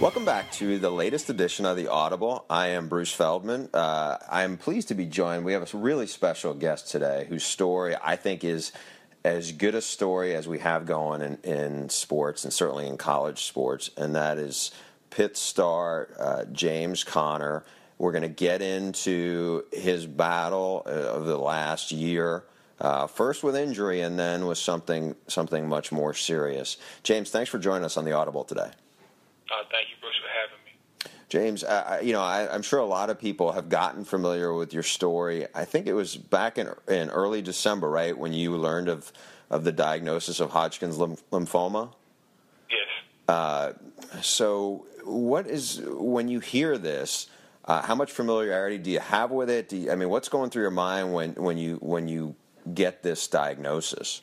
Welcome back to the latest edition of the Audible. I am Bruce Feldman. Uh, I am pleased to be joined. We have a really special guest today whose story I think is as good a story as we have going in, in sports and certainly in college sports, and that is Pitt star uh, James Conner. We're going to get into his battle uh, of the last year. Uh, first with injury, and then with something something much more serious. James, thanks for joining us on the Audible today. Uh, thank you, Bruce, for having me. James, uh, you know, I, am sure a lot of people have gotten familiar with your story. I think it was back in, in early December, right, when you learned of, of the diagnosis of Hodgkin's lymphoma? Yes. Uh, so, what is, when you hear this, uh, how much familiarity do you have with it? You, I mean, what's going through your mind when, when, you, when you get this diagnosis?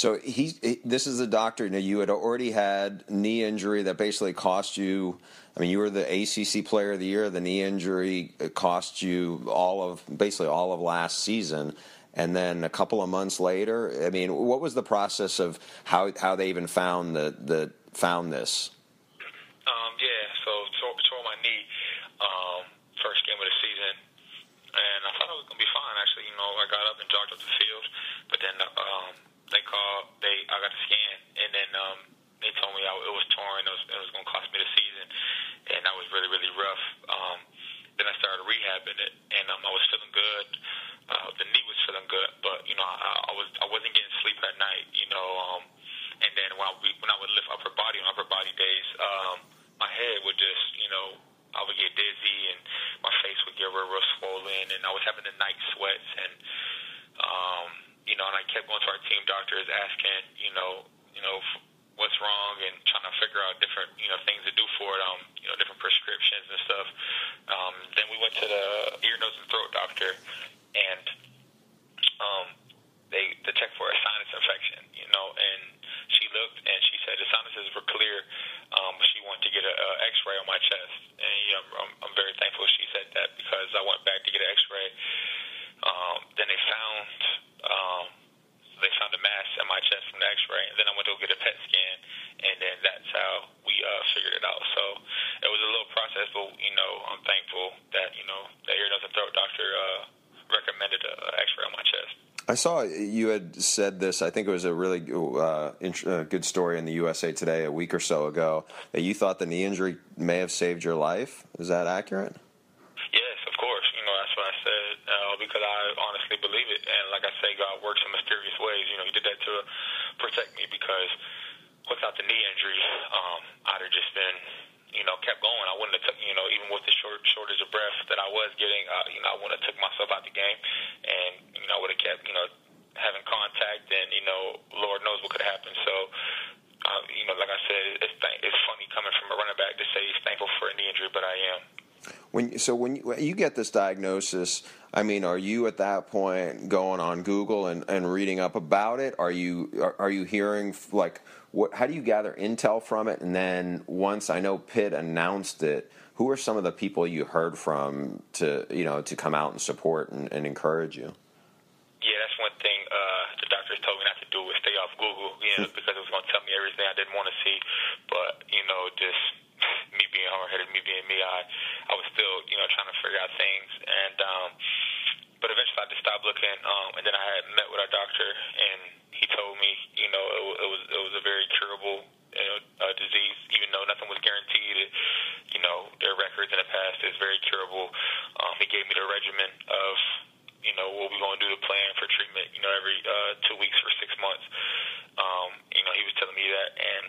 he, he, this is the doctor. Now you had already had knee injury that basically cost you. I mean, you were the ACC Player of the Year. The knee injury cost you all of basically all of last season, and then a couple of months later. I mean, what was the process of how how they even found the the found this? Um, yeah, so tore, tore my knee um, first game of the season, and I thought I was gonna be fine. Actually, you know, I got up and jogged up the field, but then. Um, they called. They I got the scan, and then um, they told me I, it was torn. It was, it was going to cost me the season, and that was really really rough. Um, then I started rehabbing it, and um, I was feeling good. Uh, the knee was feeling good, but you know I, I was I wasn't getting sleep at night. You know, um, and then when I when I would lift upper body on upper body days, um, my head would just you know I would get dizzy and my face would get real real swollen, and I was having the night sweats and know, and I kept going to our team doctors asking, you know, you know, what's wrong and trying to figure out different, you know, things to do for it, um, you know, different prescriptions and stuff. Um, then we went to the ear, nose, and throat doctor, and um, they they checked for a sinus infection, you know, and she looked and she said the sinuses were clear, um, she wanted to get a, a X-ray on my chest, and you know, I'm, I'm very thankful she said that because I went back to get an X-ray. Um, then they found um, they found a mass in my chest from the X-ray, and then I went to go get a PET scan, and then that's how we uh, figured it out. So it was a little process, but you know, I'm thankful that you know the ear, nose, and throat doctor uh, recommended an X-ray on my chest. I saw you had said this. I think it was a really uh, int- uh, good story in the USA Today a week or so ago that you thought the knee injury may have saved your life. Is that accurate? Yes, of course. You know that's what I said uh, because I honestly believe it. And like I say, God works in mysterious ways. You know, He did that to protect me because without the knee injury, um, I'd have just been, you know, kept going. I wouldn't have took, you know, even with the short shortage of breath that I was getting, uh, you know, I wouldn't have took myself out the game, and you know, I would have kept, you know, having contact, and you know, Lord knows what could happen. So. Uh, you know, like I said, it's th- it's funny coming from a running back to say he's thankful for a knee injury, but I am. When so when you, when you get this diagnosis, I mean, are you at that point going on Google and, and reading up about it? Are you are, are you hearing like what? How do you gather intel from it? And then once I know Pitt announced it, who are some of the people you heard from to you know to come out and support and, and encourage you? Yeah, that's one thing uh, the doctors told me not to do was stay off Google, you know, because it was going to tell me everything I didn't want to see. But you know, just me being hard headed, me being me, I I was still you know trying to figure out things, and um, but eventually I just stopped looking, um, and then I had met with our doctor, and he told me you know it, it was it was a very curable you know uh, disease, even though nothing was guaranteed. It, you know their records in the past is very curable. Um, he gave me the regimen of you know what we're going to do the plan for treatment. You know every uh, two weeks for six months. Um, you know he was telling me that, and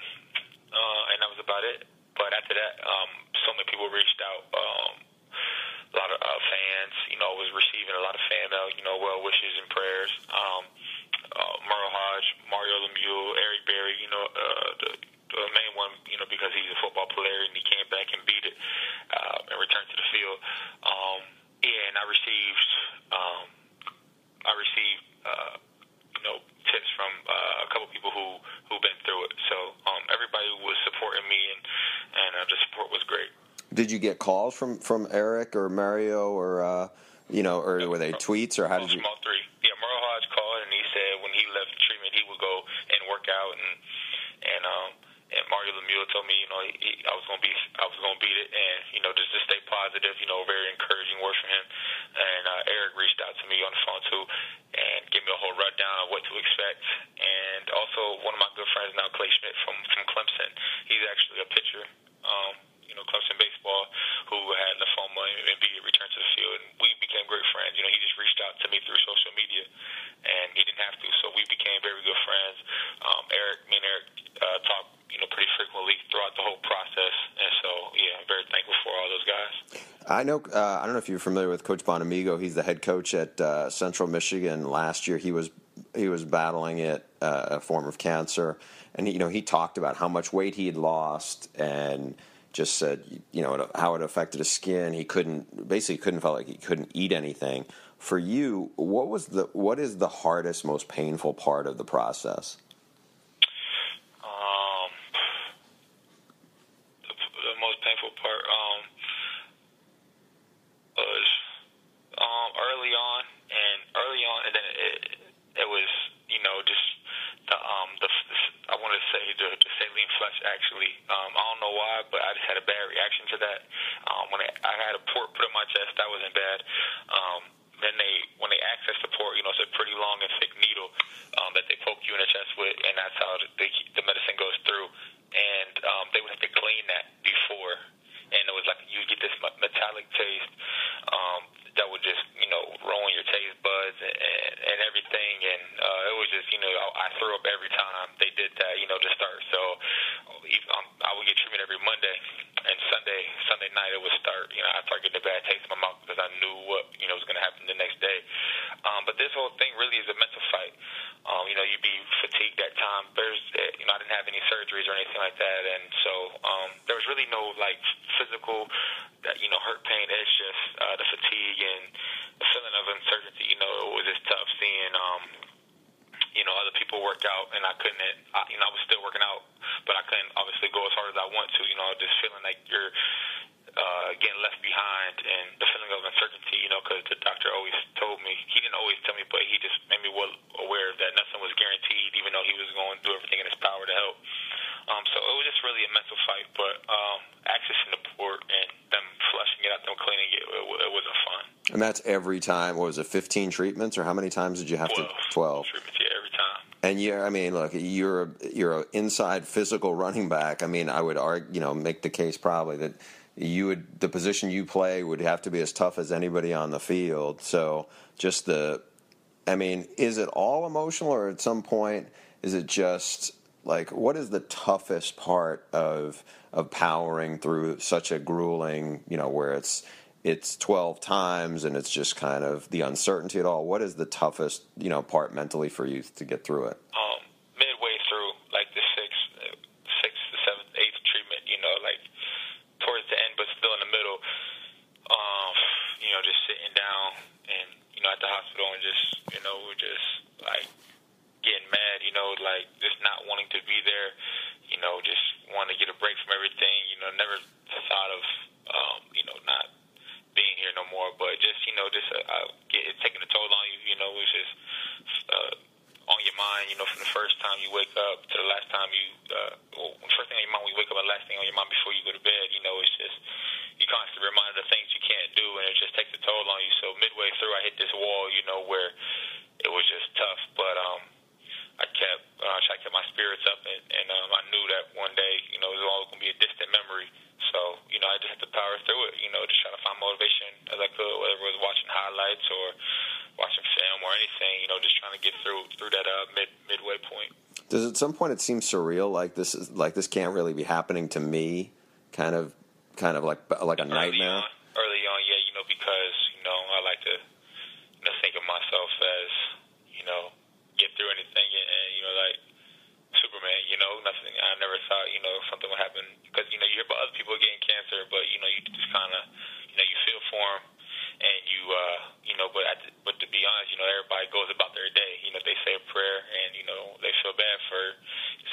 uh, and that was about it. But after that, um, and people reached out. Um, a lot of uh, fans, you know, was receiving a lot of fan, mail. you know, well wishes and prayers. Um, uh, Merril Hoge, Mario Lemieux, Eric Berry, you know, uh, the, the main one, you know, because he's a football player and did you get calls from from Eric or Mario or uh, you know, or were they tweets or how did you? Small three. Yeah, Merril Hoge called and he said when he left treatment he would go and work out and and um and Mario Lemieux told me you know he, I was gonna be I was gonna beat it and you know just to stay positive you know very encouraging words from him and uh, Eric reached out to me on the phone too and gave me a whole rundown of what to expect and also one of my good friends now Clate Schmidt from from Clemson he's actually a pitcher um you know Clemson baseball who had lymphoma and be returned to the field and we became great friends you know he just reached out to me through social media and he didn't have to so we became very good friends um Eric me and Eric uh, talked you know pretty frequently throughout the whole process and so yeah I'm very thankful for all those guys I know. Uh, I don't know if you're familiar with Coach Bonamego. He's the head coach at uh, Central Michigan. Last year, he was he was battling it, uh, a form of cancer, and he, you know he talked about how much weight he had lost, and just said you know how it affected his skin. He couldn't basically couldn't felt like he couldn't eat anything. For you, what was the what is the hardest, most painful part of the process? Um, the, the most painful part um, was um, early on, and early on, and then it, it was you know just the um the I want to say the, the saline flush actually. Um, I don't know why, but I just had a bad reaction to that. Um, when I, I had a port put in my chest, that wasn't bad. Um, then they when they access the port, you know, it's a pretty long and thick needle um, that they poke you in the chest with, and that's how the, the medicine goes through. And um, they would have to clean that before, and it was like you get this metallic taste um, that would just you know ruin your taste buds and, and, and everything. And uh, it was just you know I, I threw up every time they did that, you know, to start. So um, I would get treatment every Monday, and Sunday Sunday night it would start. You know, I started getting a bad taste in my mouth because I knew what you know was going to happen the next day. Um, but this whole thing really is a mental fight. Um, you know, you'd be fatigued at time. There's, you know, I didn't have any surgeries or anything like that, and so um, there was really no like physical, that you know, hurt pain. It's just uh, the fatigue and the feeling of uncertainty. You know, it was just tough seeing. Um, you know, other people work out, and I couldn't. I, you know, I was still working out, but I couldn't obviously go as hard as I want to. You know, just feeling like you're uh, getting left behind, and the feeling of uncertainty. You know, because the doctor always told me he didn't always tell me, but he just made me well aware that nothing was guaranteed, even though he was going to do everything in his power to help. Um, so it was just really a mental fight, but um, accessing the port and them flushing it out, them cleaning it, it, it wasn't fun. And that's every time. What was it? Fifteen treatments, or how many times did you have 12, to? Twelve treatments, yeah, every time. And yeah, I mean, look, you're a, you're an inside physical running back. I mean, I would argue, you know, make the case probably that you would the position you play would have to be as tough as anybody on the field. So just the, I mean, is it all emotional, or at some point is it just like what is the toughest part of of powering through such a grueling, you know, where it's it's 12 times and it's just kind of the uncertainty at all. What is the toughest, you know, part mentally for you to get through it? Um, midway through, like the sixth, sixth, seventh, eighth treatment, you know, like towards the end, but still in the middle. Um, you know, just sitting down and you know at the hospital and just you know we're just like getting mad, you know, like just not wanting to be there, you know, just wanting to get a break from everything, you know, never thought of, um, you know, not being here no more, but just, you know, just uh, uh, get, it's taking a toll on you, you know, it's just uh, on your mind, you know, from the first time you wake up to the last time you, uh, well, first thing on your mind when you wake up and last thing on your mind before you go to bed, you know, it's just, you constantly reminded of things you can't do, and it just takes a toll on you. So midway through, I hit this wall, you know, where it was just tough, but, um, I kept uh, I tried to keep my spirits up, and, and um, I knew that one day, you know, it was all going to be a distant memory. So, you know, I just had to power through it, you know, just trying to find motivation as I could, whether it was watching highlights or watching film or anything, you know, just trying to get through through that uh, mid midway point. Does at some point it seems surreal, like this is like this can't really be happening to me, kind of, kind of like like a nightmare? On, early on, yeah, you know, because you know I like to you know, think of myself as you know get through anything, and, and you know, like Superman. You know, nothing. I never thought you know something would happen because you know you hear about other people getting cancer, but you know you just kind of you know you feel for them, and you uh you know, but I, but to be honest, you know everybody goes about their day. You know they say a prayer, and you know they feel bad for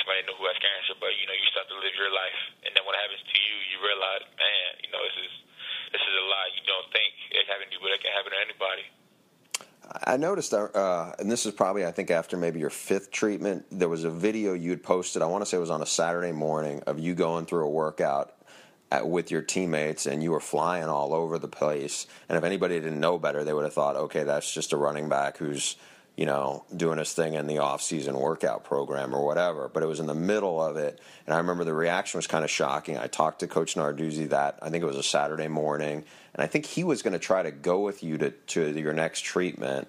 somebody they know who has cancer, but you know you start to live your life, and then when it happens to you, you realize, man, you know this is know think it happened to you, but it can happen to anybody. I noticed, uh, and this is probably, I think, after maybe your fifth treatment, there was a video you had posted. I want to say it was on a Saturday morning of you going through a workout at, with your teammates, and you were flying all over the place. And if anybody didn't know better, they would have thought, okay, that's just a running back who's you know, doing his thing in the off-season workout program or whatever. But it was in the middle of it, and I remember the reaction was kind of shocking. I talked to Coach Narduzzi that I think it was a Saturday morning, and I think he was going to try to go with you to to your next treatment,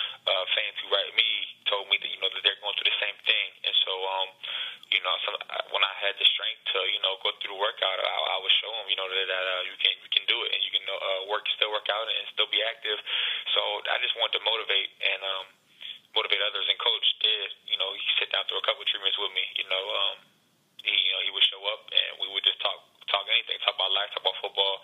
uh, fans who write me told me that you know that they're going through the same thing, and so um, you know, some, when I had the strength to you know go through the workout, I, I would show them you know that, that uh, you can you can do it and you can uh, work still work out and still be active. So I just wanted to motivate and um, motivate others, and Coach did. You know, he sat down through a couple of treatments with me. You know, um, he you know he would show up and we would just talk talk anything, talk about life, talk about football.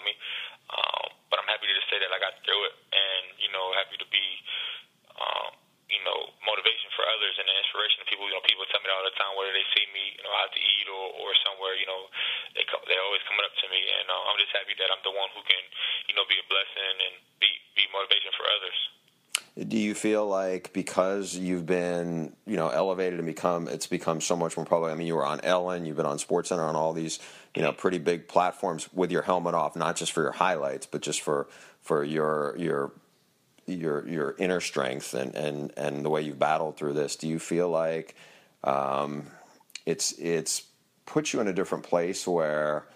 about me. Um, but I'm happy to say that I got through it, and you know, happy to be, um, you know, motivation for others and an inspiration to people. You know, people tell me all the time whether they see me, you know, out to eat or or somewhere, you know they come, they're always coming up to me, and uh, I'm just happy that I'm the one who can, you know, be a blessing and be be motivation for others. Do you feel like because you've been, you know, elevated and become, it's become so much more public? I mean, you were on Ellen, you've been on SportsCenter, on all these, you know, pretty big platforms with your helmet off, not just for your highlights, but just for for your your your your inner strength and and and the way you've battled through this. Do you feel like um, it's it's put you in a different place where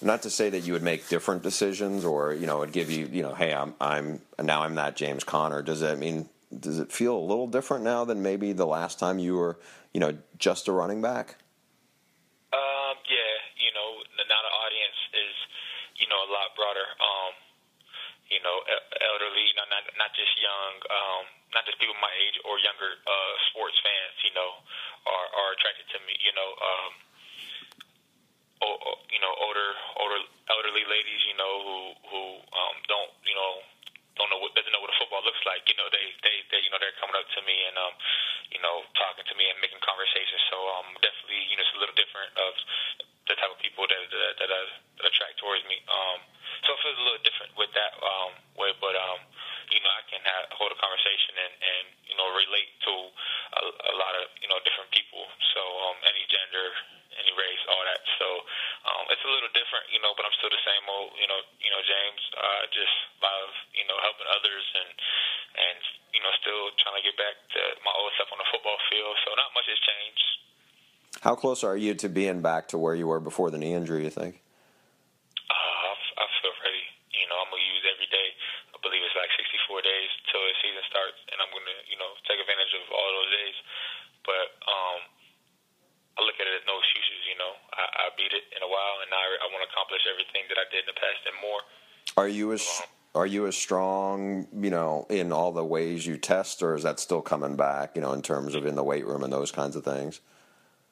not to say that you would make different decisions or you know it would give you you know hey I'm I'm now I'm that James Conner does that mean does it feel a little different now than maybe the last time you were you know just a running back um yeah you know now the audience is you know a lot broader um know elderly not not, not just young um not just people my age or younger uh sports fans you know are are attracted to me you know um you know older older elderly ladies you know who who um don't you know don't know what doesn't know what a football looks like you know they they, they you know they're coming up to me and um you know talking to me and making conversation so um definitely you know it's a little different of the type of people that that that, uh, that attract towards me um so it feels a little different with that um way but um you know I can have, hold a conversation and and you know relate to a, a lot of you know different people so um any gender any race, all that. So um, it's a little different, you know, but I'm still the same old, you know, you know, James. Uh, just love, you know, helping others and and you know, still trying to get back to my old self on the football field. So not much has changed. How close are you to being back to where you were before the knee injury? You think? I, feel ready. You know, I'm gonna use every day. I believe it's like 64 days till the season starts, and I'm gonna, you know, take advantage of all those days. But I look at it as no excuses. You know, I, I beat it in a while, and now I, I want to accomplish everything that I did in the past and more. Are you as um, are you as strong, you know, in all the ways you test, or is that still coming back? You know, in terms of in the weight room and those kinds of things.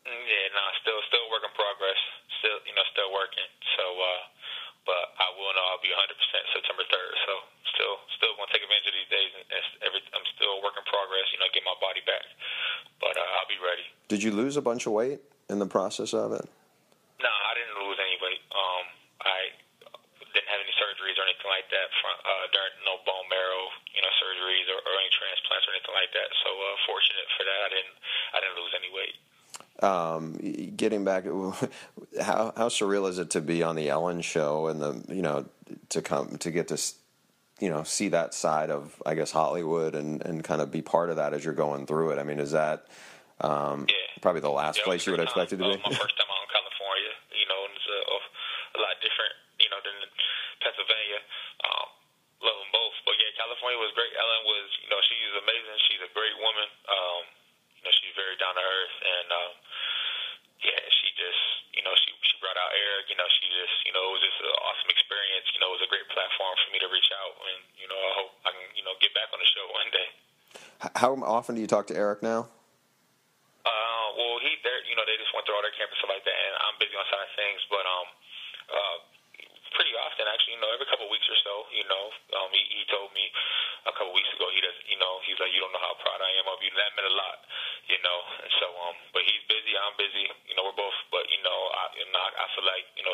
Mm, yeah, no, still still work in progress. Still, you know, still working. So, uh, but I will know I'll be 100 percent September 3rd. So, still still going to take advantage of these days. And every, I'm still a work in progress. You know, get my body back but uh, I'll be ready. Did you lose a bunch of weight in the process of it? No, I didn't lose any weight. Um, I didn't have any surgeries or anything like that. From, uh, during no bone marrow, you know, surgeries or, or any transplants or anything like that. So uh, fortunate for that, I didn't I didn't lose any weight. Um, getting back, how how surreal is it to be on the Ellen show and the you know to come to get to you know see that side of I guess Hollywood and and kind of be part of that as you're going through it. I mean, is that um, Yeah. probably the last Yeah, place you would expect it to be? Uh, my first time out in California, you know, and it's a, a lot different, you know, than Pennsylvania. Um, love them both, but yeah, California was great. Ellen was, you know, she's amazing. She's a great woman. Um, you know, she's very down to earth, and um, yeah, she just, you know, she she brought out Eric. You know, she just, you know, it was just an awesome experience. You know, it was a great platform for me to reach out, and you know, I hope I can, you know, get back on the show one day. How often do you talk to Eric now? Uh, well, he, they're, you know, they just went through all their camp and stuff like that, and I'm busy on side of things, but um, uh, pretty often actually, you know, every couple of weeks or so, you know, um, he, he told me a couple of weeks ago, he does, you know, he's like, you don't know how proud I am of you. That meant a lot, you know, and so um, but he's busy, I'm busy, you know, we're both, but you know, I, you know, I, I feel like, you know,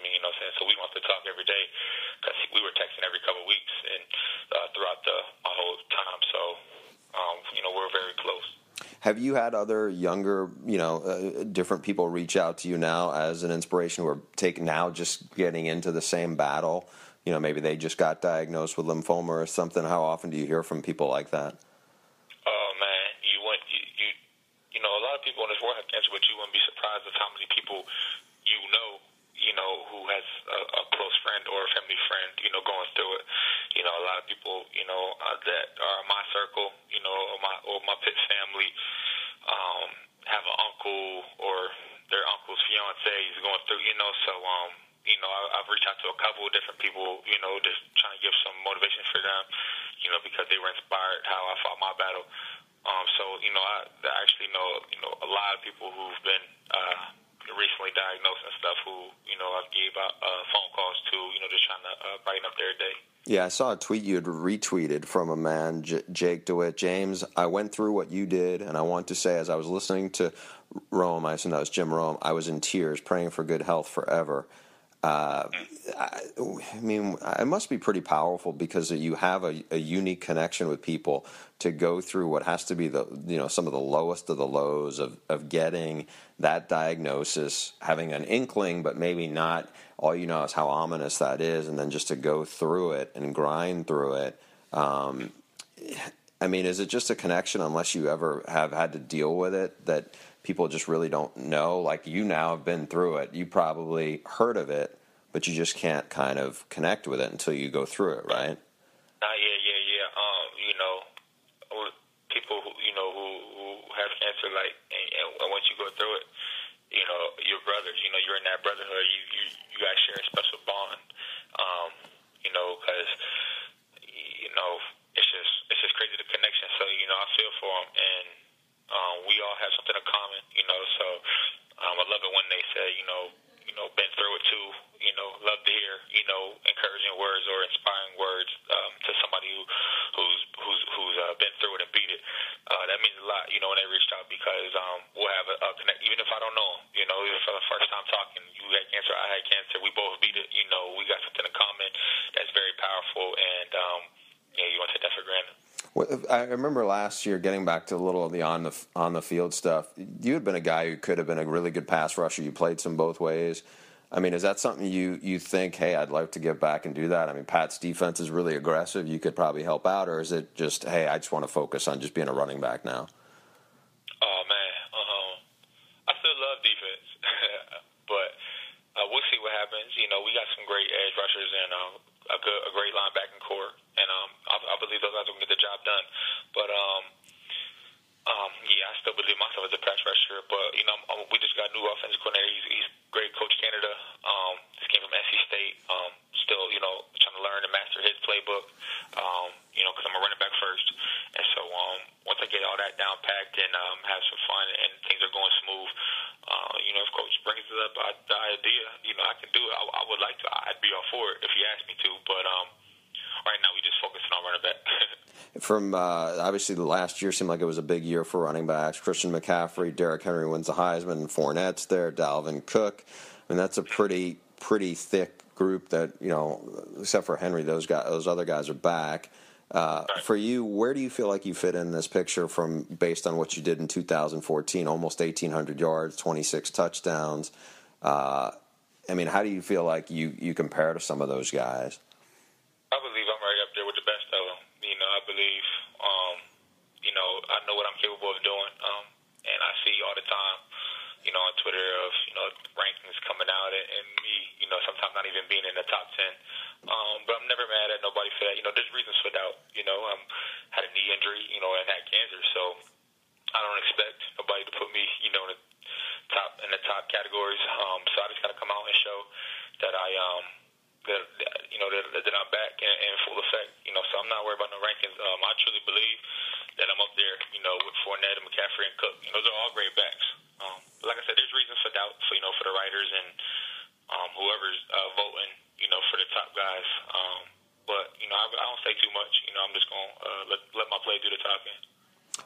towards me, you know, what I'm saying, so we don't have to talk every day because we were texting every couple of weeks and uh, throughout the my whole time, so um, you know, we're very close. Have you had other younger, you know, uh, different people reach out to you now as an inspiration who are taking now just getting into the same battle? You know, maybe they just got diagnosed with lymphoma or something. How often do you hear from people like that? Oh man, you went you, you you know a lot of people in this world have cancer, but you wouldn't be surprised of how many people you know you know who has a, a close friend or a family friend you know going through it. You know a lot of people you know uh, that are in my circle, you know, or my or my Pitt family um, have an uncle or their uncle's fiance is going through. You know, so um you know I, I've reached out to a couple of different people. You know, just trying to give some motivation for them. You know, because they were inspired how I fought my battle. Um, so you know, I, I actually know you know a lot of people who've been uh, recently diagnosed and stuff who you know I've gave out uh, phone calls to. You know, just trying to uh, brighten up their day. Yeah, I saw a tweet you had retweeted from a man, J- Jake DeWitt. James, I went through what you did, and I want to say, as I was listening to Rome, I assume that was Jim Rome, I was in tears, praying for good health forever. Uh, I, I mean, it must be pretty powerful because you have a, a unique connection with people to go through what has to be the you know some of the lowest of the lows of of getting that diagnosis, having an inkling, but maybe not. All you know is how ominous that is, and then just to go through it and grind through it. Um, I mean, is it just a connection unless you ever have had to deal with it that people just really don't know? Like you now have been through it. You probably heard of it, but you just can't kind of connect with it until you go through it, right? Uh, yeah, yeah, yeah. Um, you know, people who you know who who have cancer, like, and, and once you go through it, you know, your brothers. You know, you're in that brotherhood. You you you guys share a special bond. Um, you know, because you know it's just it's just crazy the connection. So you know, I feel for them, and um, we all have something in common. You know, so um, I love it when they say, you know, you know, been through it too. You know, love to hear, you know, encouraging words or inspiring words um, to somebody who who's who's who's uh, been through it and beat it. Uh, that means a lot, you know, when they reached out because um, we'll have a, a connect. Even if I don't know them, you know, even for the first time talking, you had cancer, I had cancer, we both beat it. You know, we got something in common that's very powerful, and um, yeah, you want to take that for granted. Well, I remember last year getting back to a little of the on the on the field stuff. You had been a guy who could have been a really good pass rusher. You played some both ways. I mean, is that something you you think? Hey, I'd like to get back and do that. I mean, Pat's defense is really aggressive. You could probably help out, or is it just hey, I just want to focus on just being a running back now? Oh man, um, I still love defense, but uh, we'll see what happens. You know, we got some great edge rushers and um, a good, a great linebacking core, and um, I, I believe those guys will get the job done. But um, um, yeah, I still believe myself as a pass rusher. But you know, um, we just got a new offensive coordinator. He's, he's great, Coach Canada. Um, just came from NC State. Um, still, you know, trying to learn and master his playbook. Um, you know, because I'm a running back first, and so um, once I get all that down packed and um, have some fun and things are going smooth, uh, you know, if Coach brings it up uh, the idea, you know, I can do it. I, I would like to. I'd be all for it if he asked me to, but um, right now we just focusing on running back. From uh, obviously the last year seemed like it was a big year for running backs. Christian McCaffrey, Derrick Henry wins the Heisman, Fournette's there, Dalvin Cook. I mean, that's a pretty pretty thick group that you know, except for Henry, those guys, those other guys are back. Uh, for you, where do you feel like you fit in this picture from based on what you did in 2014, almost 1,800 yards, 26 touchdowns? Uh, I mean, how do you feel like you you compare to some of those guys? I believe I'm right up there with the best of them. You know, I believe, um, you know, I know what I'm capable of doing, um, and I see all the time, you know, on Twitter of you know rankings coming out and, and me, you know, sometimes not even being in the top ten. Um, but I'm never mad at nobody for that. You know, there's reasons for doubt. You know, I um, had a knee injury, you know, and had cancer, so I don't expect nobody to put me, you know, in the top in the top categories. Um, so I just got to come out and show that I um that, that you know that, that I'm back in, in full effect. You know, so I'm not worried about no rankings. Um, I truly believe that I'm up there. You know, with Fournette and McCaffrey and Cook. You know, those are all great backs. Um, like I said, there's reasons for doubt. For you know, for the writers and um, whoever's uh, voting. You know, for the top guys. Um, but you know, I, I don't say too much. You know, I'm just gonna uh, let let my play do the talking.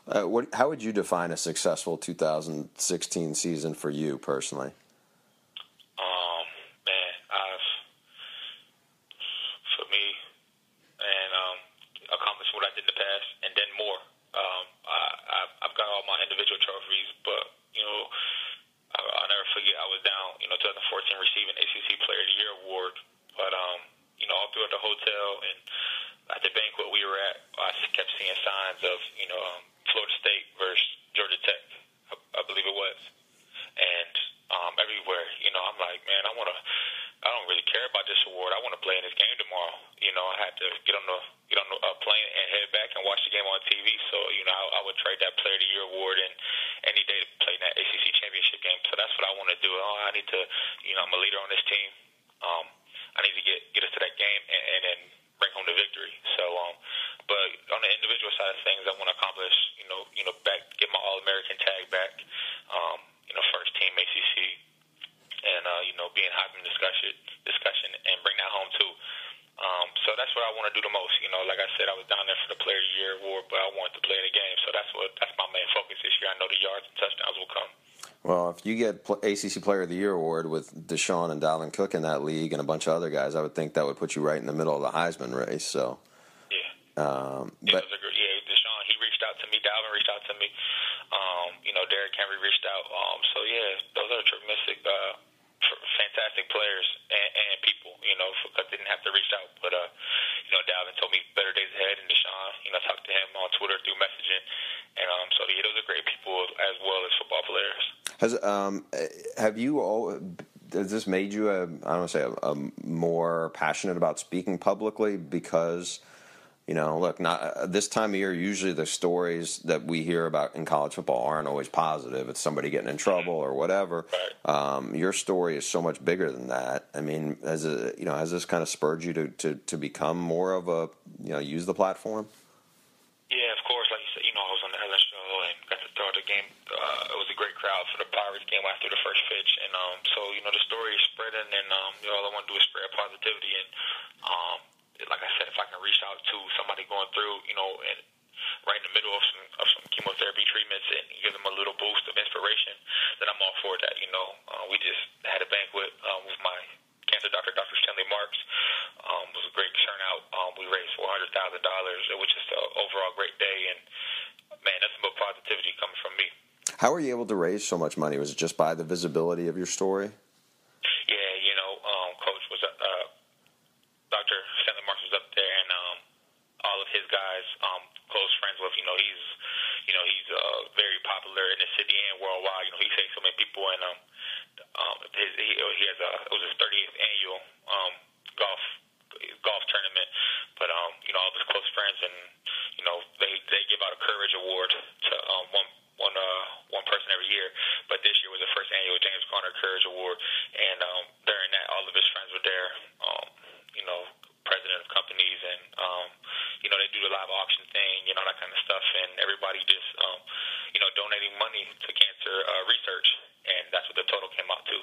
Uh, what, how would you define a successful 2016 season for you personally? Um, man, I've for me, and um, accomplished what I did in the past, and then more. Um, I, I, I've got all my individual trophies, but you know, I, I'll never forget I was down, you know, 2014 receiving ACC Player of the Year award, but um, you know, all throughout the hotel and at the banquet we were at, I kept seeing signs of, you know, um, Florida State versus Georgia Tech, I, I believe it was, and um, everywhere, you know, I'm like, man, I want to. I don't really care about this award. I want to play in this game tomorrow. You know, I had to get on the get on the uh, plane and head back and watch the game on TV. So, you know, I, I would trade that Player of the Year award and any day to play in that ACC championship game. So that's what I want to do. Oh, I need to, you know, I'm a leader on this team. Um, I need to get get us to that game and, and then bring home the victory. So, um, but on the individual side of things, I want to accomplish, you know, you know, back get my All American tag back. Um, you know, first team ACC and uh, you know being Heisman discussion discussion and bring that home too. Um, so that's what I want to do the most. You know, like I said, I was down there for the Player of the Year award, but I wanted to play in the game. So that's what that's my main focus this year. I know the yards and touchdowns will come. Well, if you get ACC Player of the Year award with Deshaun and Dalvin Cook in that league and a bunch of other guys, I would think that would put you right in the middle of the Heisman race. So, yeah, um, yeah, but yeah, Deshaun he reached out to me. Dalvin reached out to me. Um, you know, Derrick Henry reached out. Um, so yeah, those are tremendous. Uh, fantastic players and, and people, you know, because they didn't have to reach out. But, uh, you know, Dalvin told me better days ahead, and Deshaun, you know, talked to him on Twitter through messaging. And um, so, yeah, those are great people as well as football players. Has um, have you all? Has this made you a? I don't want to say a, a more passionate about speaking publicly because you know, look, not uh, this time of year. Usually, the stories that we hear about in college football aren't always positive. It's somebody getting in trouble or whatever. Um, your story is so much bigger than that. I mean, has it, you know, has this kind of spurred you to, to, to become more of a, you know, use the platform? Yeah, of course. Like you said, you know, I was on the Ellen show and got to throw the game. Uh, it was a great crowd for the Pirates game after the first pitch, and um, so you know the story is spreading, and um, you know, all I want to do is spread positivity and. Um, like I said, if I can reach out to somebody going through, you know, and right in the middle of some of some chemotherapy treatments and give them a little boost of inspiration, then I'm all for that. You know, uh, we just had a banquet um, with my cancer doctor, Dr. Stanley Marks. Um, it was a great turnout. Um, we raised four hundred thousand dollars. It was just an overall great day, and man, nothing but positivity coming from me. How were you able to raise so much money? Was it just by the visibility of your story? Yeah, you know, um, Coach was uh, Dr. Stanley Marks up there, and um, all of his guys, um, close friends with. You know, he's, you know, he's uh, very popular in the city and worldwide. You know, he takes so many people, and um, um, his, he, he has a it was his 30th annual um, golf golf tournament. But um, you know, all of his close friends, and you know, they they give out a courage award to um, one one uh, one person every year. But this year was the first annual James Conner Courage Award, and um, during that, all of his friends were there. Um, you know, president of companies, and um, you know, they do the live auction thing, you know, that kind of stuff, and everybody just, um, you know, donating money to cancer uh, research, and that's what the total came out to.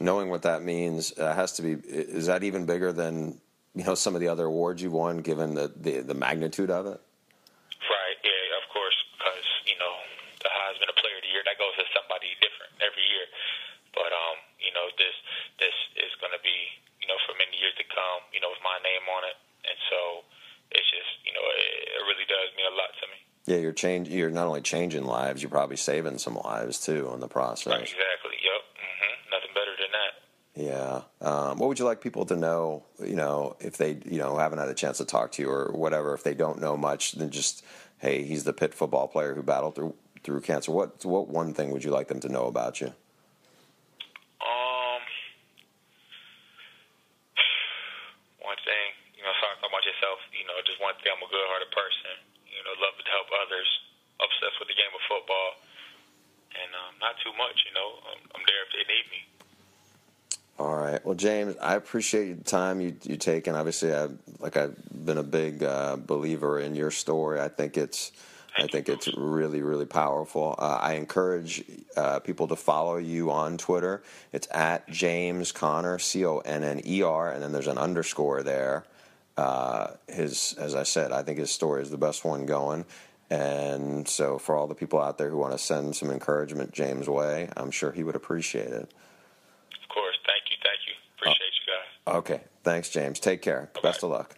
Knowing what that means uh, has to be. Is that even bigger than you know some of the other awards you've won, given the the, the magnitude of it? Right. Yeah. Of course, because you know the Heisman a Player of the Year that goes to somebody different every year, but um, you know this this is going to be you know, for many years to come, you know, with my name on it. And so it's just, you know, it, it really does mean a lot to me. Yeah, you're change. You're not only changing lives, you're probably saving some lives too in the process. Right, exactly. Yep. Mm-hmm. Nothing better than that. Yeah. Um, what would you like people to know? You know, if they you know haven't had a chance to talk to you or whatever, if they don't know much, then just hey, he's the Pitt football player who battled through through cancer. What what one thing would you like them to know about you? Um, one thing, you know, sorry talk about yourself. You know, just one thing. I'm a good-hearted person. You know, love to help others. Obsessed with the game of football, and um, not too much. You know, I'm, I'm there if they need me. All right. Well, James, I appreciate the time you you taken. Obviously, I like I've been a big uh, believer in your story. I think it's I think it's really really powerful. Uh, I encourage uh, people to follow you on Twitter. It's at James Conner C O N N E R, and then there's an underscore there. Uh, his, as I said, I think his story is the best one going. And so, for all the people out there who want to send some encouragement James' way, I'm sure he would appreciate it. Of course. Thank you. Thank you. Appreciate you guys. Okay. Thanks, James. Take care. Best of luck.